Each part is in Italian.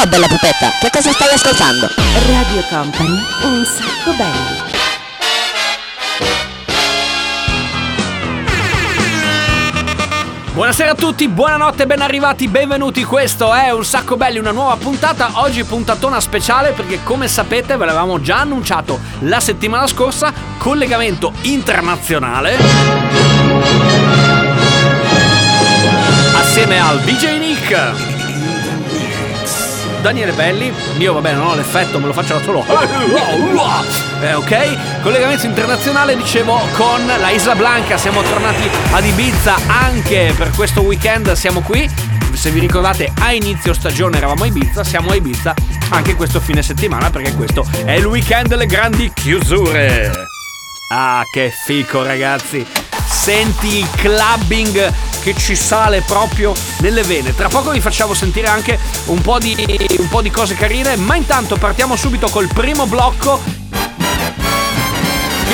Ciao bella pupetta, che cosa stai ascoltando? Radio Company, un sacco belli. Buonasera a tutti, buonanotte, ben arrivati, benvenuti. Questo è Un Sacco Belli, una nuova puntata. Oggi puntatona speciale perché come sapete ve l'avevamo già annunciato la settimana scorsa, collegamento internazionale. Assieme al DJ Nick. Daniele Belli, io vabbè non ho l'effetto, me lo faccio da solo. Eh, ok, collegamento internazionale dicevo con la Isla Blanca, siamo tornati ad Ibiza anche per questo weekend, siamo qui. Se vi ricordate a inizio stagione eravamo a Ibiza, siamo a Ibiza anche questo fine settimana perché questo è il weekend delle grandi chiusure. Ah, che fico ragazzi! Senti il clubbing che ci sale proprio nelle vene. Tra poco vi facciamo sentire anche un po' di, un po' di cose carine, ma intanto partiamo subito col primo blocco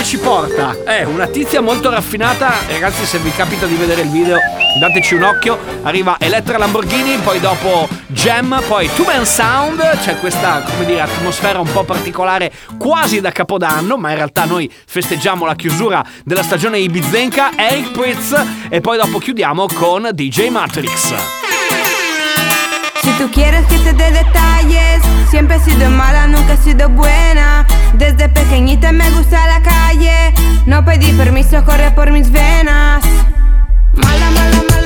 ci porta. È una tizia molto raffinata. Ragazzi se vi capita di vedere il video dateci un occhio. Arriva Elettra Lamborghini poi dopo Gem poi Two Man Sound. C'è questa come dire atmosfera un po' particolare quasi da capodanno ma in realtà noi festeggiamo la chiusura della stagione ibizenca Eric Pritz e poi dopo chiudiamo con DJ Matrix. Si tú quieres que te dé detalles, siempre he sido mala, nunca he sido buena. Desde pequeñita me gusta la calle, no pedí permiso, corre por mis venas. Mala, mala, mala,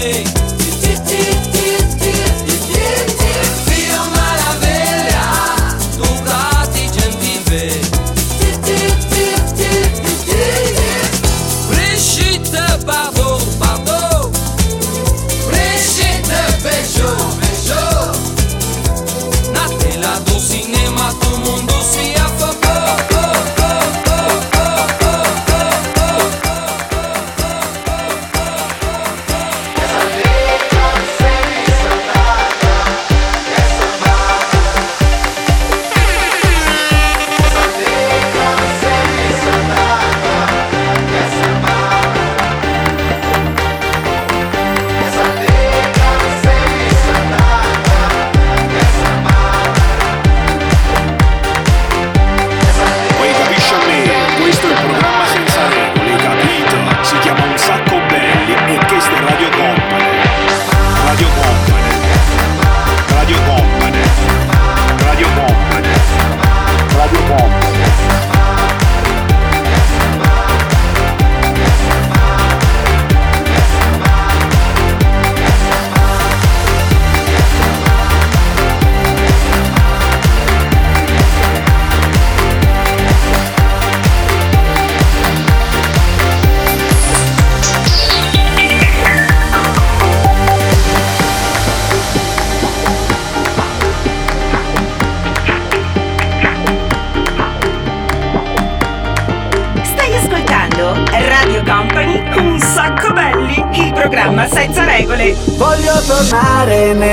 Hey!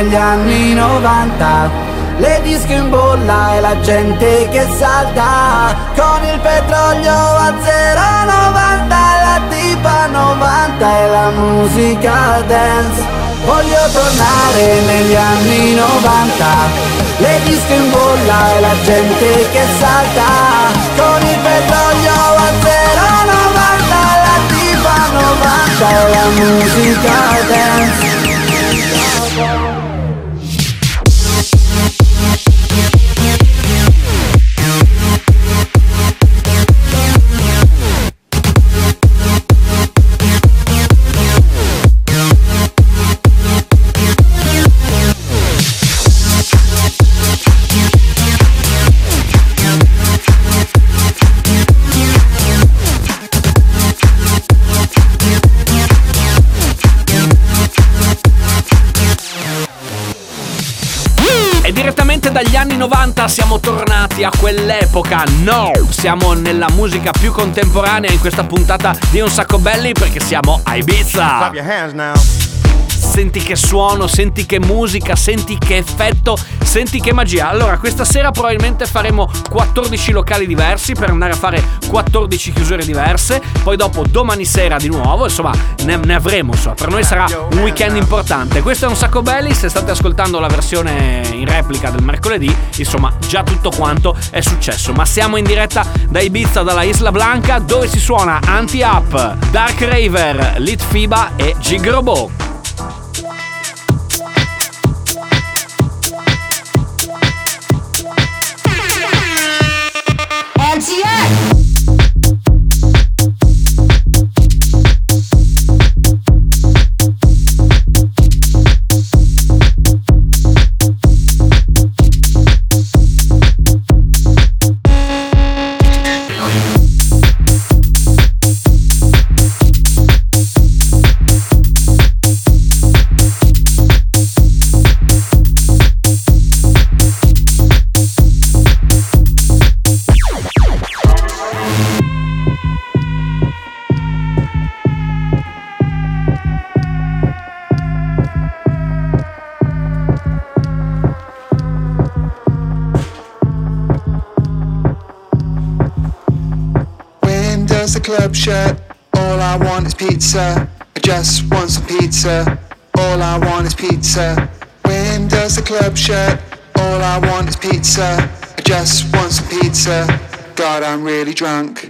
Negli anni 90 le disco in bolla e la gente che salta. Con il petrolio a 0,90 La tipa 90 e la musica dance. Voglio tornare negli anni 90 Le disco in bolla e la gente che salta. Con il petrolio a 0,90 La tipa 90 e la musica dance direttamente dagli anni 90 siamo tornati a quell'epoca. No, siamo nella musica più contemporanea in questa puntata di Un sacco belli perché siamo a Ibiza. Senti che suono, senti che musica, senti che effetto, senti che magia. Allora, questa sera probabilmente faremo 14 locali diversi per andare a fare 14 chiusure diverse. Poi dopo domani sera di nuovo, insomma, ne, ne avremo. Insomma, per noi sarà un weekend importante. Questo è un sacco belli. Se state ascoltando la versione in replica del mercoledì, insomma, già tutto quanto è successo. Ma siamo in diretta da Ibiza, dalla Isla Blanca, dove si suona Anti-Up, Dark Raver, Lit Fiba e Gigrobo. Club shut? All I want is pizza. I just want some pizza. God, I'm really drunk.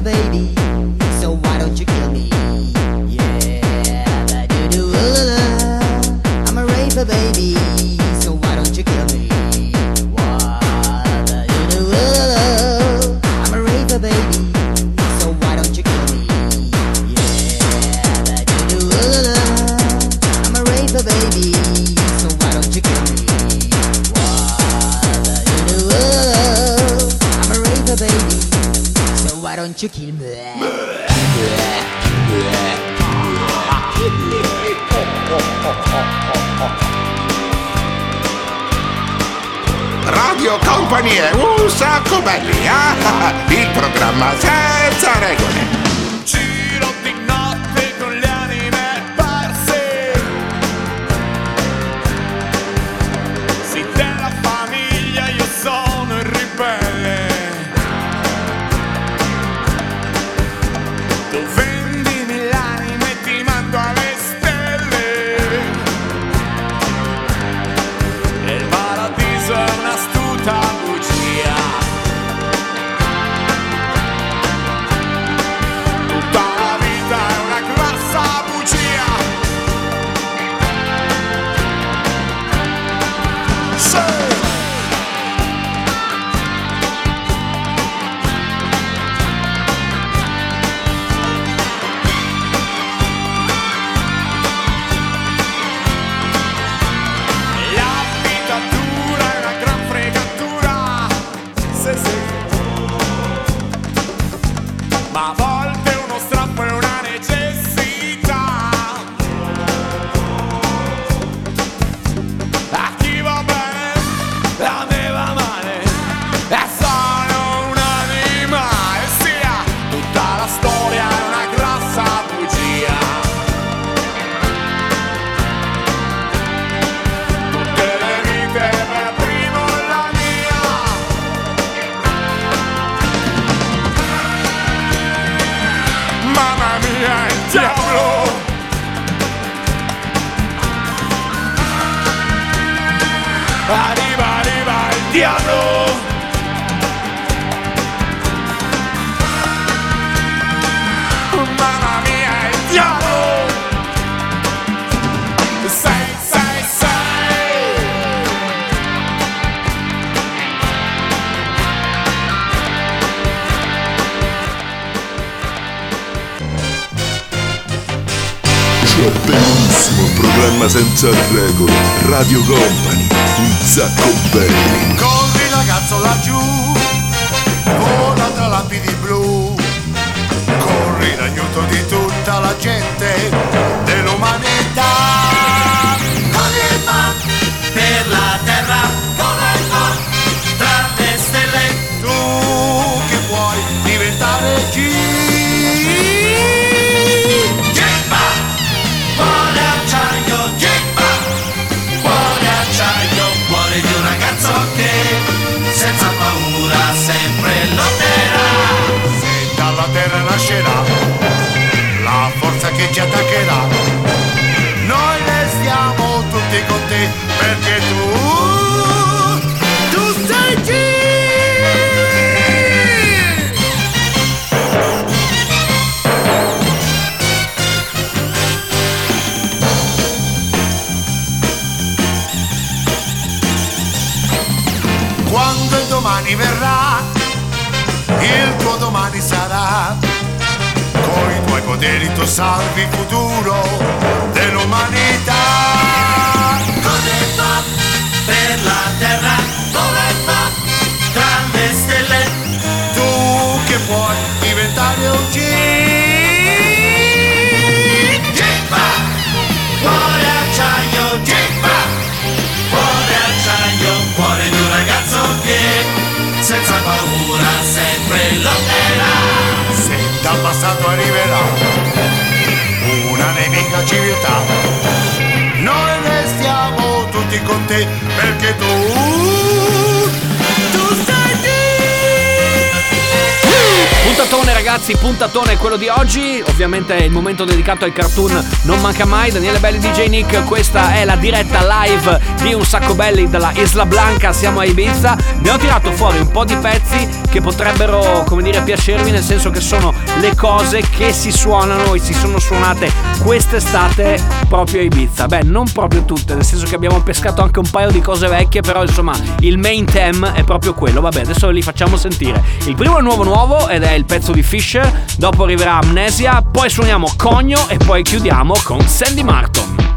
Baby. C'è bellissimo programma senza regole, Radio Company, un sacco belli. Corri ragazzo laggiù, vola tra lapidi blu, corri in aiuto di tutta la gente dell'umanità. Salvi futuro perché tu, Puntatone ragazzi, puntatone quello di oggi. Ovviamente il momento dedicato ai cartoon non manca mai. Daniele Belli DJ Nick, questa è la diretta live di Un Sacco Belli dalla Isla Blanca, siamo a Ibiza. Ho tirato fuori un po' di pezzi che potrebbero, come dire, piacervi, nel senso che sono le cose che si suonano e si sono suonate quest'estate proprio a Ibiza. Beh, non proprio tutte, nel senso che abbiamo pescato anche un paio di cose vecchie, però insomma il main theme è proprio quello. Vabbè, adesso li facciamo sentire. Il primo è nuovo nuovo ed è il pezzo di Fisher, dopo arriverà Amnesia, poi suoniamo Cogno e poi chiudiamo con Sandy Martin.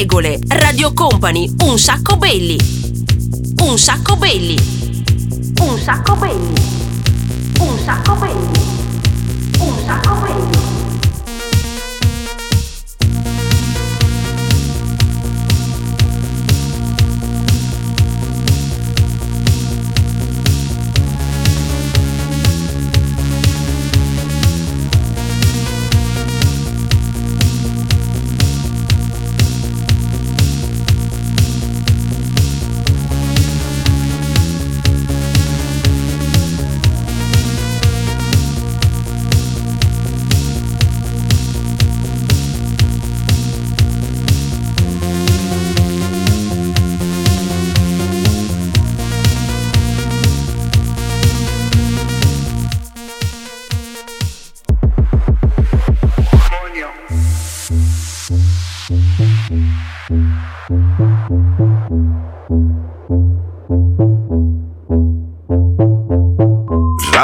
Regole. Radio Company, un sacco belli. Un sacco belli. Un sacco belli. Un sacco belli. Un sacco belli.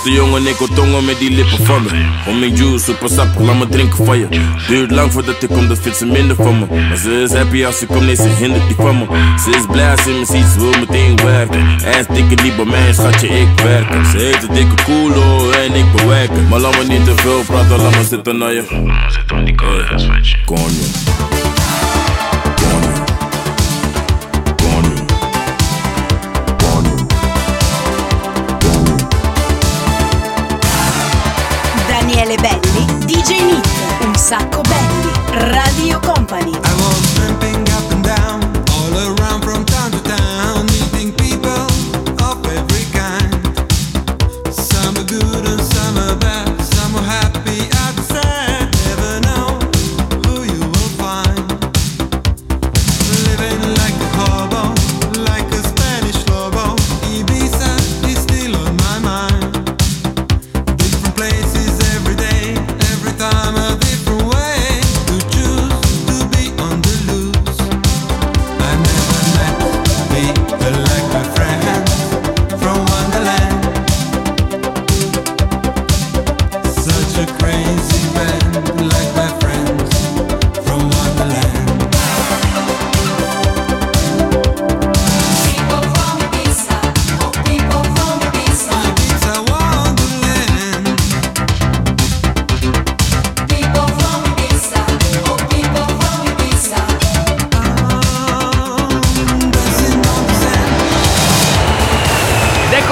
Stoute jongen, ik wil tongen met die lippen van me. Om mijn juice, super sappig, laat me drinken van je. Duurt lang voordat ik kom, dat vindt ze minder van me. Maar ze is happy als ze komt, nee, ze hindert die van me. Ze is blij als ze me ziet, ze wil meteen werken. En dikke niet bij mij, schatje, ik werk. Ze heeft een dikke koelo en ik bewerken. Maar laat me niet te veel praten, laat me zitten naar je. Laat me zitten die koude. Konje.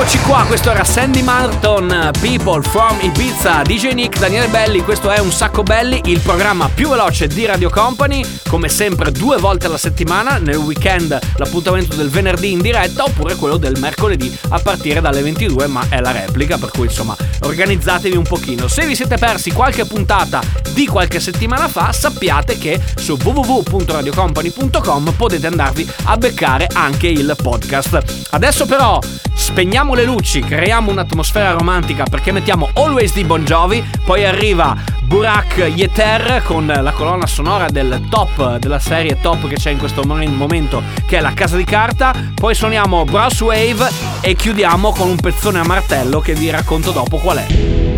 Eccoci qua, questo era Sandy Martin, People from Ibiza, DJ Nick, Daniele Belli, questo è Un Sacco Belli, il programma più veloce di Radio Company, come sempre due volte alla settimana, nel weekend l'appuntamento del venerdì in diretta oppure quello del mercoledì a partire dalle 22, ma è la replica, per cui insomma organizzatevi un pochino. Se vi siete persi qualche puntata di qualche settimana fa, sappiate che su www.radiocompany.com potete andarvi a beccare anche il podcast. Adesso però spegniamo le luci, creiamo un'atmosfera romantica perché mettiamo Always di Bon Jovi, poi arriva Burak Yeter con la colonna sonora del top, della serie top che c'è in questo mo- momento, che è La Casa di Carta, poi suoniamo Brass Wave e chiudiamo con un pezzone a martello che vi racconto dopo qual è.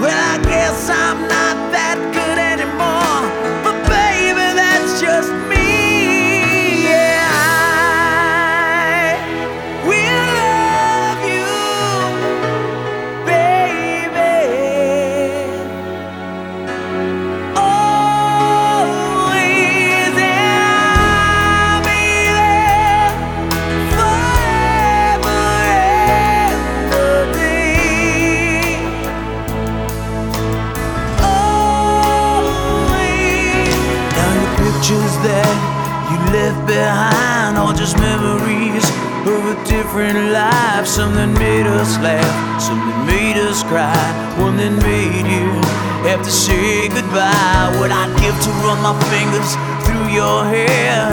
Well, I guess I'm not that good anymore, my fingers through your hair,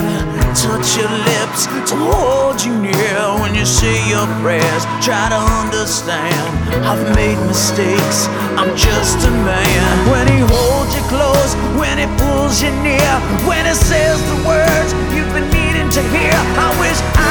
touch your lips, to hold you near when you say your prayers. Try to understand, I've made mistakes. I'm just a man. When he holds you close, when he pulls you near, when he says the words you've been needing to hear. I wish I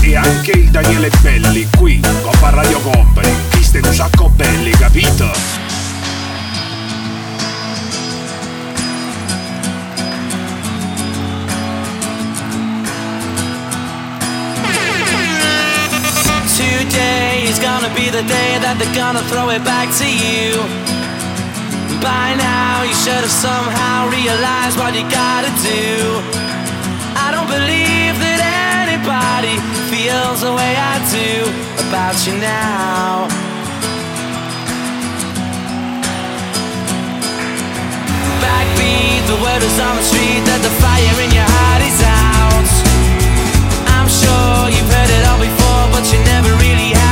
E anche il Daniele Belli qui, Coppa Radio Company. Stai un sacco belli, capito? Today is gonna be the day that they're gonna throw it back to you. By now, you should have somehow realized what you gotta do. I don't believe that anybody feels the way I do about you now. Backbeat, the word is on the street that the fire in your heart is out. I'm sure you've heard it all before, but you never really had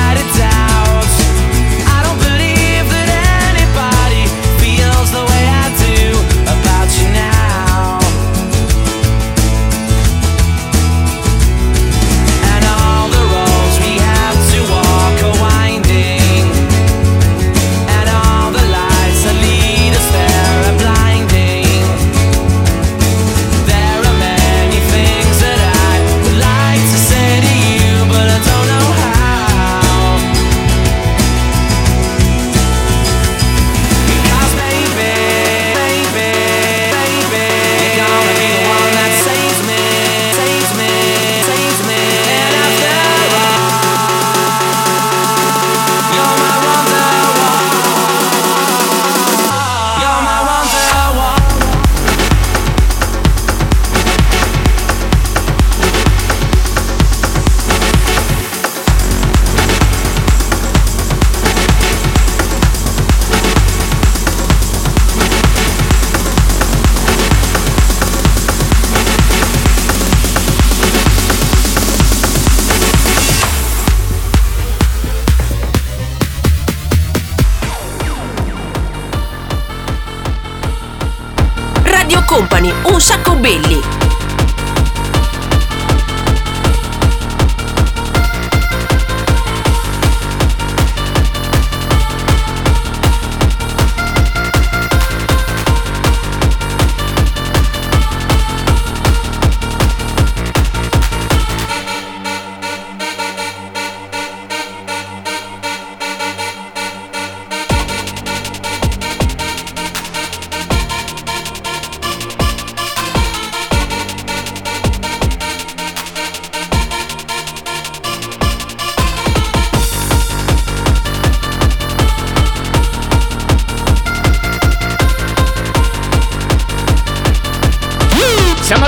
belli.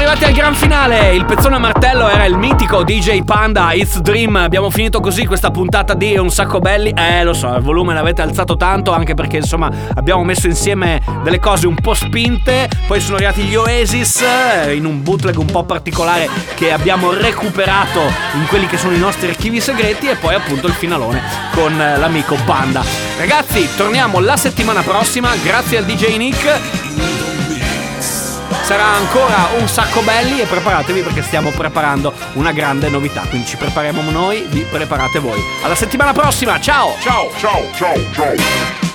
Arrivati al gran finale. Il pezzone a martello era il mitico DJ Panda It's Dream. Abbiamo finito così questa puntata di Un sacco belli. Eh, lo so, il volume l'avete alzato tanto anche perché insomma abbiamo messo insieme delle cose un po' spinte. Poi sono arrivati gli Oasis eh, in un bootleg un po' particolare che abbiamo recuperato in quelli che sono i nostri archivi segreti e poi appunto il finalone con eh, l'amico Panda. Ragazzi, torniamo la settimana prossima. Grazie al DJ Nick. Sarà ancora un sacco belli e preparatevi perché stiamo preparando una grande novità. Quindi ci prepariamo noi, vi preparate voi. Alla settimana prossima, ciao! Ciao, ciao, ciao, ciao.